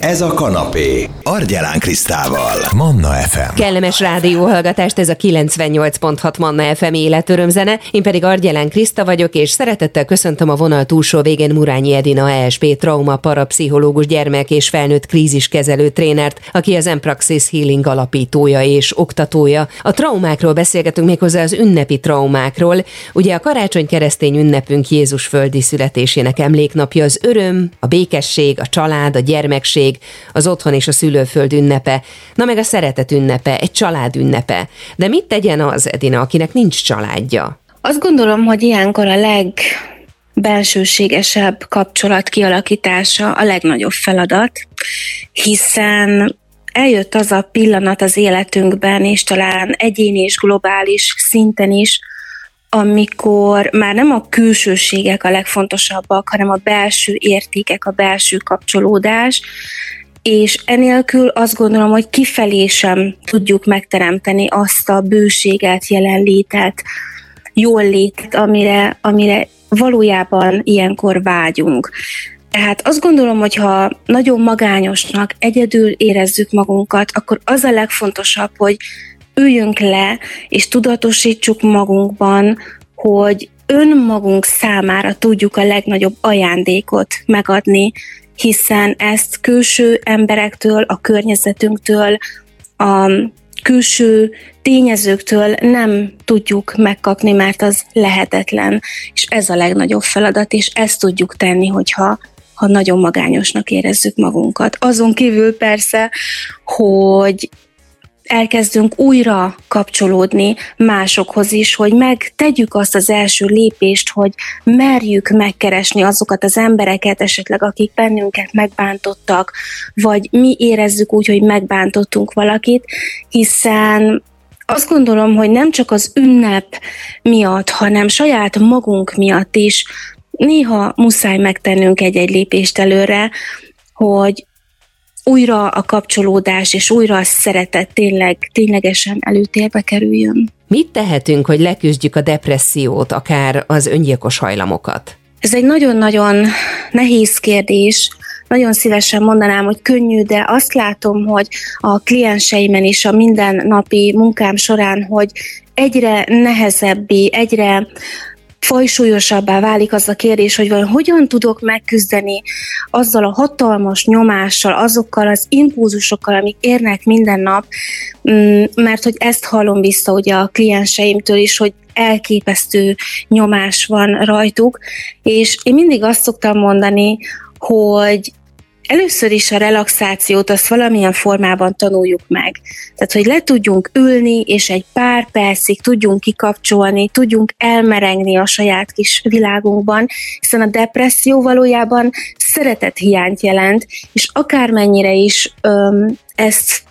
Ez a kanapé. Argyelán Krisztával. Manna FM. Kellemes rádióhallgatást, ez a 98.6 Manna FM életörömzene. Én pedig Argyelán Kriszta vagyok, és szeretettel köszöntöm a vonal túlsó végén Murányi Edina ESP trauma parapszichológus gyermek és felnőtt kríziskezelő trénert, aki az Empraxis Healing alapítója és oktatója. A traumákról beszélgetünk méghozzá az ünnepi traumákról. Ugye a karácsony keresztény ünnepünk Jézus földi születésének emléknapja az öröm, a békesség, a család, a gyermekség, még az otthon és a szülőföld ünnepe, na meg a szeretet ünnepe, egy család ünnepe. De mit tegyen az, Edina, akinek nincs családja? Azt gondolom, hogy ilyenkor a leg belsőségesebb kapcsolat kialakítása a legnagyobb feladat, hiszen eljött az a pillanat az életünkben, és talán egyéni és globális szinten is, amikor már nem a külsőségek a legfontosabbak, hanem a belső értékek, a belső kapcsolódás, és enélkül azt gondolom, hogy kifelé sem tudjuk megteremteni azt a bőséget, jelenlétet, jól létet, amire, amire valójában ilyenkor vágyunk. Tehát azt gondolom, hogy ha nagyon magányosnak, egyedül érezzük magunkat, akkor az a legfontosabb, hogy üljünk le, és tudatosítsuk magunkban, hogy önmagunk számára tudjuk a legnagyobb ajándékot megadni, hiszen ezt külső emberektől, a környezetünktől, a külső tényezőktől nem tudjuk megkapni, mert az lehetetlen, és ez a legnagyobb feladat, és ezt tudjuk tenni, hogyha ha nagyon magányosnak érezzük magunkat. Azon kívül persze, hogy elkezdünk újra kapcsolódni másokhoz is, hogy megtegyük azt az első lépést, hogy merjük megkeresni azokat az embereket, esetleg akik bennünket megbántottak, vagy mi érezzük úgy, hogy megbántottunk valakit, hiszen azt gondolom, hogy nem csak az ünnep miatt, hanem saját magunk miatt is néha muszáj megtennünk egy-egy lépést előre, hogy újra a kapcsolódás és újra a szeretet tényleg, ténylegesen előtérbe kerüljön. Mit tehetünk, hogy leküzdjük a depressziót, akár az öngyilkos hajlamokat? Ez egy nagyon-nagyon nehéz kérdés. Nagyon szívesen mondanám, hogy könnyű, de azt látom, hogy a klienseimen is a mindennapi munkám során, hogy egyre nehezebbé, egyre fajsúlyosabbá válik az a kérdés, hogy vajon hogyan tudok megküzdeni azzal a hatalmas nyomással, azokkal az impulzusokkal, amik érnek minden nap, mm, mert hogy ezt hallom vissza ugye a klienseimtől is, hogy elképesztő nyomás van rajtuk, és én mindig azt szoktam mondani, hogy először is a relaxációt azt valamilyen formában tanuljuk meg. Tehát, hogy le tudjunk ülni, és egy pár percig tudjunk kikapcsolni, tudjunk elmerengni a saját kis világunkban, hiszen a depresszió valójában szeretet hiányt jelent, és akármennyire is öm, ezt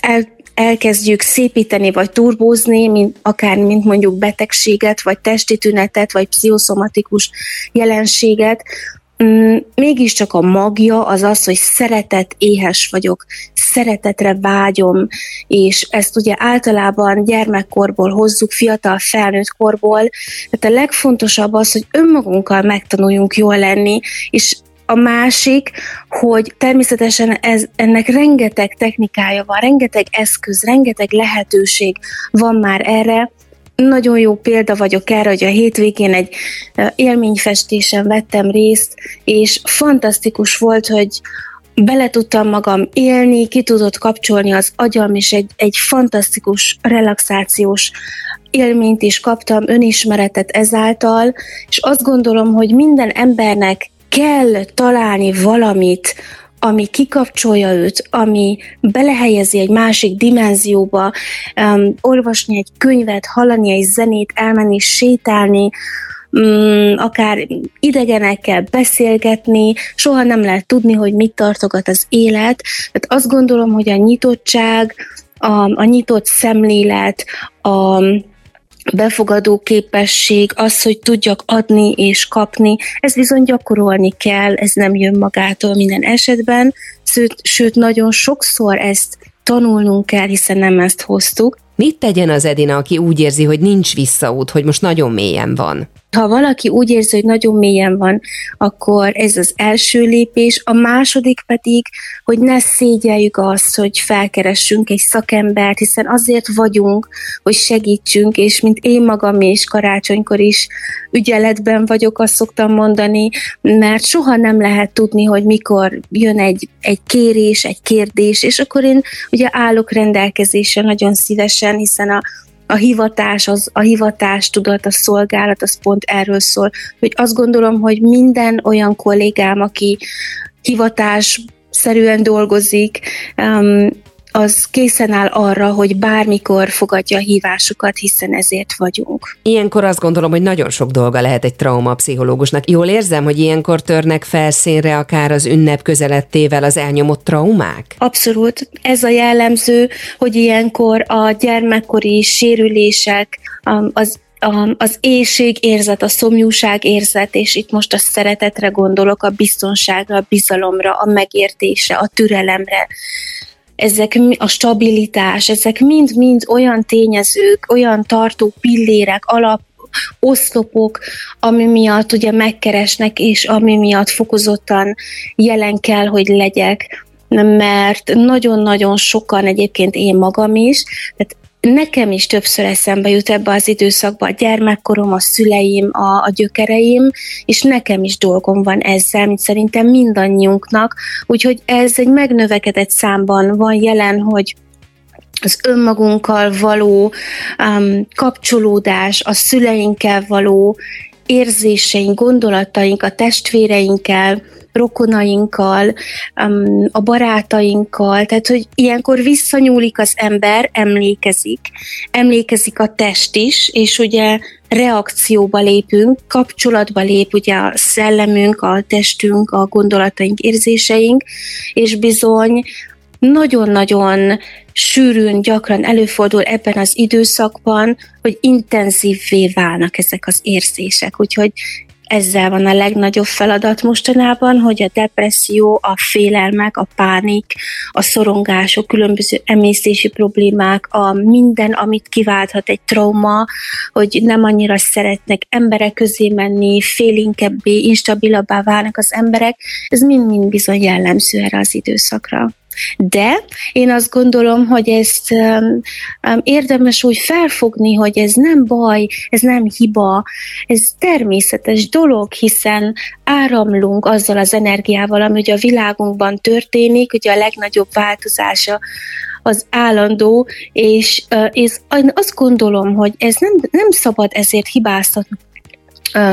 el, elkezdjük szépíteni, vagy turbózni, mint, akár mint mondjuk betegséget, vagy testi tünetet, vagy pszichoszomatikus jelenséget, mégiscsak a magja az az, hogy szeretet éhes vagyok, szeretetre vágyom, és ezt ugye általában gyermekkorból hozzuk, fiatal felnőtt korból, tehát a legfontosabb az, hogy önmagunkkal megtanuljunk jól lenni, és a másik, hogy természetesen ez, ennek rengeteg technikája van, rengeteg eszköz, rengeteg lehetőség van már erre, nagyon jó példa vagyok erre, hogy a hétvégén egy élményfestésen vettem részt, és fantasztikus volt, hogy bele tudtam magam élni, ki tudott kapcsolni az agyam, és egy, egy fantasztikus relaxációs élményt is kaptam, önismeretet ezáltal, és azt gondolom, hogy minden embernek kell találni valamit, ami kikapcsolja őt, ami belehelyezi egy másik dimenzióba, um, olvasni egy könyvet, hallani egy zenét, elmenni sétálni, um, akár idegenekkel beszélgetni, soha nem lehet tudni, hogy mit tartogat az élet. Tehát azt gondolom, hogy a nyitottság, a, a nyitott szemlélet, a befogadó képesség, az, hogy tudjak adni és kapni, ez bizony gyakorolni kell, ez nem jön magától minden esetben, sőt, sőt nagyon sokszor ezt tanulnunk kell, hiszen nem ezt hoztuk. Mit tegyen az Edina, aki úgy érzi, hogy nincs visszaút, hogy most nagyon mélyen van? Ha valaki úgy érzi, hogy nagyon mélyen van, akkor ez az első lépés, a második pedig, hogy ne szégyeljük azt, hogy felkeressünk egy szakembert, hiszen azért vagyunk, hogy segítsünk, és mint én magam is karácsonykor is ügyeletben vagyok, azt szoktam mondani, mert soha nem lehet tudni, hogy mikor jön egy, egy kérés, egy kérdés, és akkor én ugye állok rendelkezésre nagyon szívesen, hiszen a a hivatás, az, a hivatás tudat, a szolgálat, az pont erről szól, hogy azt gondolom, hogy minden olyan kollégám, aki hivatás szerűen dolgozik, um, az készen áll arra, hogy bármikor fogadja a hívásukat, hiszen ezért vagyunk. Ilyenkor azt gondolom, hogy nagyon sok dolga lehet egy traumapszichológusnak. Jól érzem, hogy ilyenkor törnek felszínre akár az ünnep közelettével az elnyomott traumák? Abszolút. Ez a jellemző, hogy ilyenkor a gyermekkori sérülések, az az éjség érzet, a szomjúság érzet, és itt most a szeretetre gondolok, a biztonságra, a bizalomra, a megértésre, a türelemre, ezek a stabilitás, ezek mind-mind olyan tényezők, olyan tartó pillérek, alap oszlopok, ami miatt ugye megkeresnek, és ami miatt fokozottan jelen kell, hogy legyek. Mert nagyon-nagyon sokan egyébként én magam is, tehát nekem is többször eszembe jut ebbe az időszakba a gyermekkorom, a szüleim, a, a gyökereim, és nekem is dolgom van ezzel, mint szerintem mindannyiunknak, úgyhogy ez egy megnövekedett számban van jelen, hogy az önmagunkkal való um, kapcsolódás, a szüleinkkel való érzéseink, gondolataink, a testvéreinkkel, rokonainkkal, a barátainkkal, tehát hogy ilyenkor visszanyúlik az ember, emlékezik, emlékezik a test is, és ugye reakcióba lépünk, kapcsolatba lép ugye a szellemünk, a testünk, a gondolataink, érzéseink, és bizony nagyon-nagyon sűrűn, gyakran előfordul ebben az időszakban, hogy intenzívvé válnak ezek az érzések. Úgyhogy ezzel van a legnagyobb feladat mostanában, hogy a depresszió, a félelmek, a pánik, a szorongások, különböző emésztési problémák, a minden, amit kiválthat egy trauma, hogy nem annyira szeretnek emberek közé menni, félinkebbé, instabilabbá válnak az emberek, ez mind-mind bizony jellemző erre az időszakra. De én azt gondolom, hogy ezt érdemes úgy felfogni, hogy ez nem baj, ez nem hiba, ez természetes dolog, hiszen áramlunk azzal az energiával, ami ugye a világunkban történik, ugye a legnagyobb változása az állandó, és, és azt gondolom, hogy ez nem, nem szabad ezért hibáztatni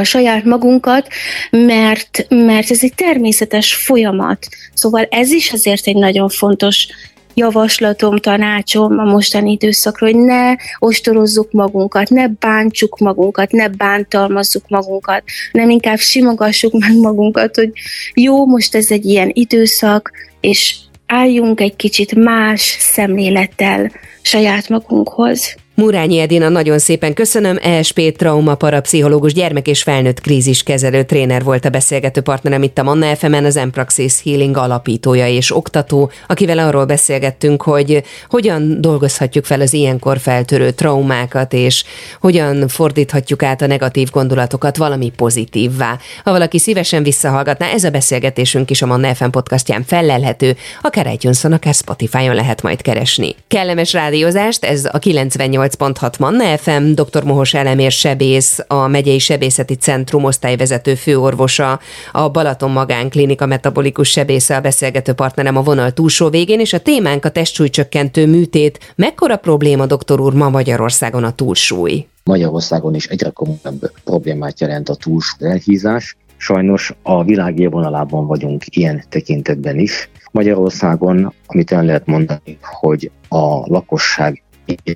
saját magunkat, mert, mert ez egy természetes folyamat. Szóval ez is azért egy nagyon fontos javaslatom, tanácsom a mostani időszakra, hogy ne ostorozzuk magunkat, ne bántsuk magunkat, ne bántalmazzuk magunkat, nem inkább simogassuk meg magunkat, hogy jó, most ez egy ilyen időszak, és álljunk egy kicsit más szemlélettel saját magunkhoz. Murányi Edina, nagyon szépen köszönöm. ESP trauma parapszichológus gyermek és felnőtt kríziskezelő tréner volt a beszélgető partnerem itt a Manna fm az Empraxis Healing alapítója és oktató, akivel arról beszélgettünk, hogy hogyan dolgozhatjuk fel az ilyenkor feltörő traumákat, és hogyan fordíthatjuk át a negatív gondolatokat valami pozitívvá. Ha valaki szívesen visszahallgatná, ez a beszélgetésünk is a Manna FM podcastján felelhető, akár itunes akár Spotify-on lehet majd keresni. Kellemes rádiózást, ez a 98 98.6 Manna FM, dr. Mohos Elemér sebész, a Megyei Sebészeti Centrum osztályvezető főorvosa, a Balaton Magánklinika metabolikus sebésze a beszélgető partnerem a vonal túlsó végén, és a témánk a testsúlycsökkentő műtét. Mekkora probléma, doktor úr, ma Magyarországon a túlsúly? Magyarországon is egyre komolyabb problémát jelent a túlsúly elhízás. Sajnos a világ élvonalában vagyunk ilyen tekintetben is. Magyarországon, amit el lehet mondani, hogy a lakosság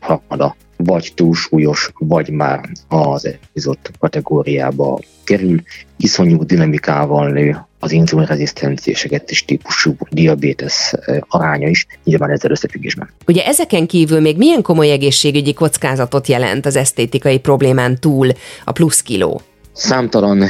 harmada vagy túlsúlyos, vagy már az epizód kategóriába kerül, iszonyú dinamikával nő az inzulinrezisztencia és és típusú diabétesz aránya is, nyilván ezzel összefüggésben. Ugye ezeken kívül még milyen komoly egészségügyi kockázatot jelent az esztétikai problémán túl a plusz kiló? Számtalan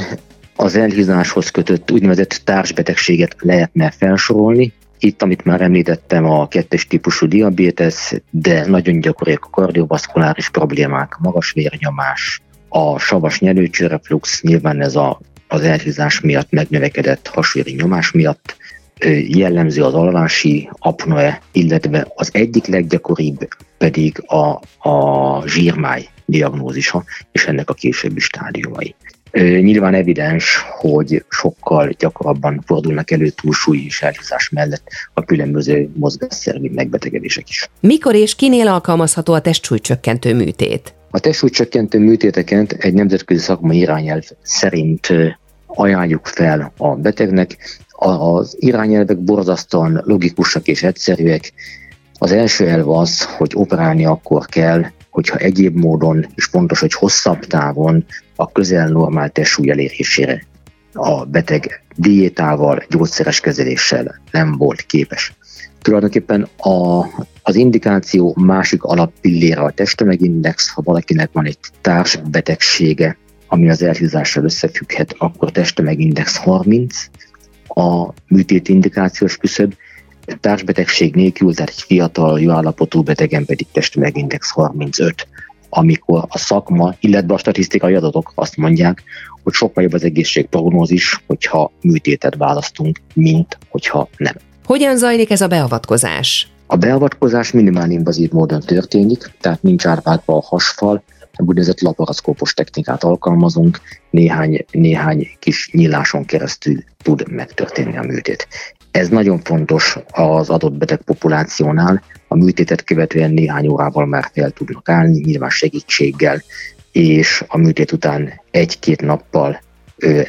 az elhízáshoz kötött úgynevezett társbetegséget lehetne felsorolni, itt, amit már említettem, a kettes típusú diabétesz, de nagyon gyakoriak a kardiovaszkuláris problémák, magas vérnyomás, A savas nyelőcsőreflux nyilván ez a, az elhízás miatt megnövekedett hasvéri nyomás miatt jellemző az alvási apnoe, illetve az egyik leggyakoribb pedig a, a zsírmáj diagnózisa, és ennek a későbbi stádiumai. Nyilván evidens, hogy sokkal gyakrabban fordulnak elő túlsúly és elhízás mellett a különböző mozgásszervi megbetegedések is. Mikor és kinél alkalmazható a testsúlycsökkentő műtét? A testsúlycsökkentő műtéteket egy nemzetközi szakmai irányelv szerint ajánljuk fel a betegnek. Az irányelvek borzasztóan logikusak és egyszerűek. Az első elv az, hogy operálni akkor kell, hogyha egyéb módon, és fontos, hogy hosszabb távon a közel normál testsúly elérésére a beteg diétával, gyógyszeres kezeléssel nem volt képes. Tulajdonképpen a, az indikáció másik alappillére a testtömegindex, ha valakinek van egy társbetegsége, ami az elhízással összefügghet, akkor testtömegindex 30, a műtét indikációs küszöb, társbetegség nélkül, tehát egy fiatal, jó állapotú betegen pedig testtömegindex 35 amikor a szakma, illetve a statisztikai adatok azt mondják, hogy sokkal jobb az egészségprognózis, hogyha műtétet választunk, mint hogyha nem. Hogyan zajlik ez a beavatkozás? A beavatkozás minimál invazív módon történik, tehát nincs árvádva a hasfal, úgynevezett laparaszkópos technikát alkalmazunk, néhány, néhány kis nyíláson keresztül tud megtörténni a műtét. Ez nagyon fontos az adott beteg populációnál, a műtétet követően néhány órával már fel tudnak állni, nyilván segítséggel, és a műtét után egy-két nappal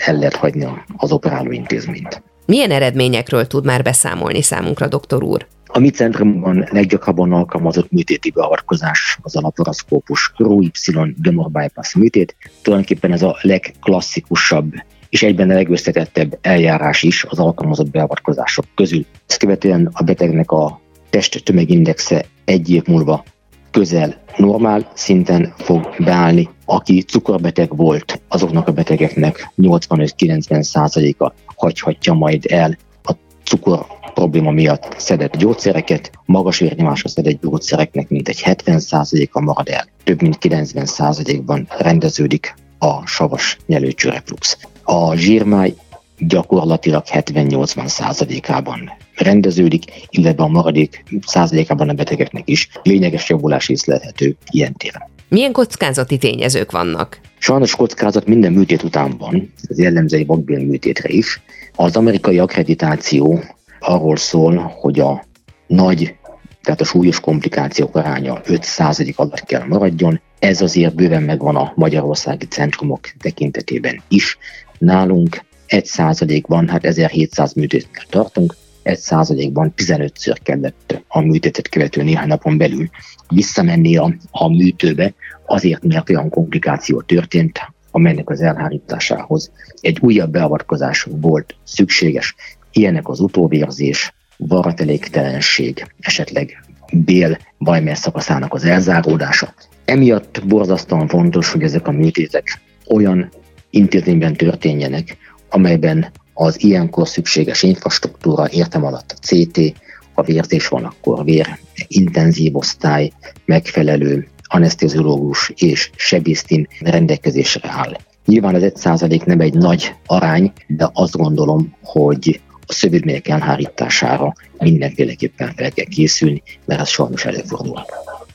el lehet hagyni az operáló intézményt. Milyen eredményekről tud már beszámolni számunkra, doktor úr? A mi centrumban leggyakrabban alkalmazott műtéti beavatkozás az a laparoszkópus ROY Donor Bypass műtét. Tulajdonképpen ez a legklasszikusabb és egyben a legösszetettebb eljárás is az alkalmazott beavatkozások közül. Ezt követően a betegnek a test tömegindexe egy év múlva közel normál szinten fog beállni. Aki cukorbeteg volt, azoknak a betegeknek 85-90 százaléka hagyhatja majd el a cukor probléma miatt szedett gyógyszereket, magas vérnyomásra szedett gyógyszereknek mintegy 70%-a marad el, több mint 90%-ban rendeződik a savas nyelőcsőreflux. A zsírmáj gyakorlatilag 70-80 százalékában rendeződik, illetve a maradék százalékában a betegeknek is lényeges javulás észlelhető ilyen téren. Milyen kockázati tényezők vannak? Sajnos kockázat minden műtét után van, ez jellemző vakbél műtétre is. Az amerikai akkreditáció arról szól, hogy a nagy, tehát a súlyos komplikációk aránya 5% alatt kell maradjon. Ez azért bőven megvan a magyarországi centrumok tekintetében is. Nálunk 1%-ban, hát 1700 műtétnél tartunk, 1%-ban 15-ször kellett a műtétet követő néhány napon belül visszamenni a, a műtőbe, azért, mert olyan komplikáció történt, amelynek az elhárításához egy újabb beavatkozás volt szükséges. Ilyenek az utóvérzés, varatelégtelenség, esetleg bél bajmer szakaszának az elzáródása. Emiatt borzasztóan fontos, hogy ezek a műtétek olyan intézményben történjenek, amelyben az ilyenkor szükséges infrastruktúra, értem alatt a CT, ha vérzés van, akkor vér intenzív osztály, megfelelő anesteziológus és sebésztin rendelkezésre áll. Nyilván az 1% nem egy nagy arány, de azt gondolom, hogy a szövődmények elhárítására mindenféleképpen fel kell készülni, mert az sajnos előfordul.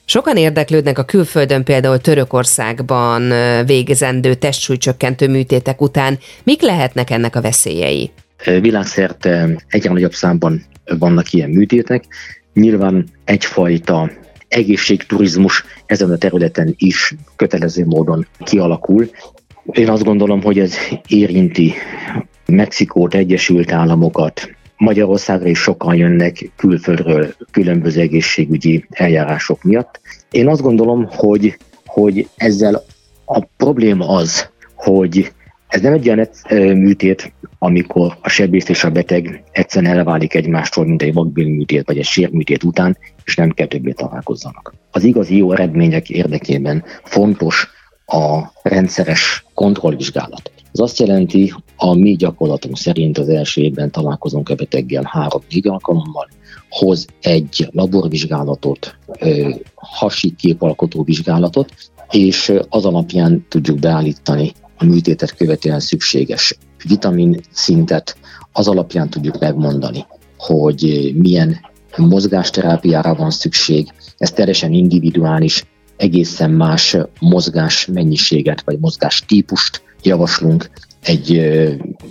Sokan érdeklődnek a külföldön, például Törökországban végezendő testsúlycsökkentő műtétek után. Mik lehetnek ennek a veszélyei? Világszerte egyre nagyobb számban vannak ilyen műtétek. Nyilván egyfajta egészségturizmus ezen a területen is kötelező módon kialakul. Én azt gondolom, hogy ez érinti Mexikót, Egyesült Államokat, Magyarországra is sokan jönnek külföldről különböző egészségügyi eljárások miatt. Én azt gondolom, hogy, hogy ezzel a probléma az, hogy ez nem egy olyan műtét, amikor a sebész és a beteg egyszerűen elválik egymástól, mint egy vakbélműtét vagy egy sérműtét után, és nem kell többé találkozzanak. Az igazi jó eredmények érdekében fontos a rendszeres kontrollvizsgálat. Ez azt jelenti, a mi gyakorlatunk szerint az első évben találkozunk a beteggel három-négy alkalommal, hoz egy laborvizsgálatot, hasi képalkotó vizsgálatot, és az alapján tudjuk beállítani a műtétet követően szükséges vitamin szintet, az alapján tudjuk megmondani, hogy milyen mozgásterápiára van szükség, ez teljesen individuális, egészen más mozgás mennyiséget vagy mozgás típust javaslunk egy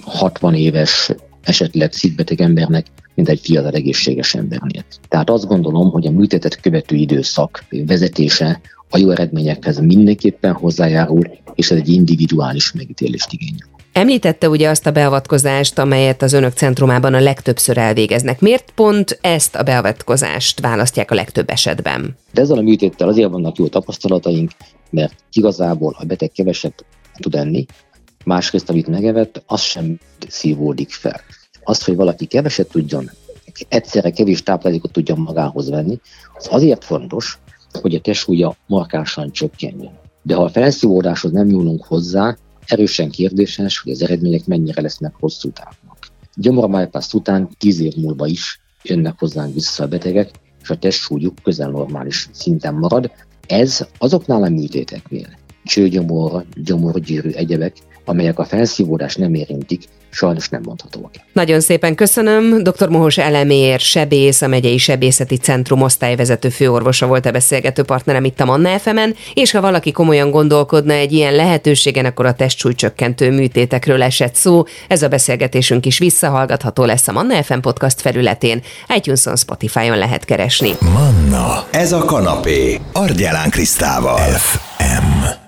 60 éves esetleg szívbeteg embernek, mint egy fiatal egészséges embernél. Tehát azt gondolom, hogy a műtétet követő időszak vezetése a jó eredményekhez mindenképpen hozzájárul, és ez egy individuális megítélést igényel. Említette ugye azt a beavatkozást, amelyet az önök centrumában a legtöbbször elvégeznek. Miért pont ezt a beavatkozást választják a legtöbb esetben? De ezzel a műtéttel azért vannak jó tapasztalataink, mert igazából a beteg keveset tud enni, másrészt, amit megevett, az sem szívódik fel. Azt, hogy valaki keveset tudjon, egyszerre kevés táplálékot tudjon magához venni, az azért fontos, hogy a testsúlya markánsan csökkenjen. De ha a felszívódáshoz nem nyúlunk hozzá, erősen kérdéses, hogy az eredmények mennyire lesznek hosszú távnak. Gyomormájpászt után tíz év múlva is jönnek hozzánk vissza a betegek, és a testsúlyuk közel normális szinten marad. Ez azoknál a műtéteknél, csőgyomor, gyomorgyűrű egyebek, amelyek a felszívódást nem érintik, sajnos nem mondhatóak. Nagyon szépen köszönöm. Dr. Mohos Elemér, sebész, a megyei sebészeti centrum osztályvezető főorvosa volt a beszélgető partnerem itt a Manna fm és ha valaki komolyan gondolkodna egy ilyen lehetőségen, akkor a testsúlycsökkentő műtétekről esett szó. Ez a beszélgetésünk is visszahallgatható lesz a Manna FM podcast felületén. iTunes-on, Spotify-on lehet keresni. Manna, ez a kanapé, Argyelán Krisztával. FM.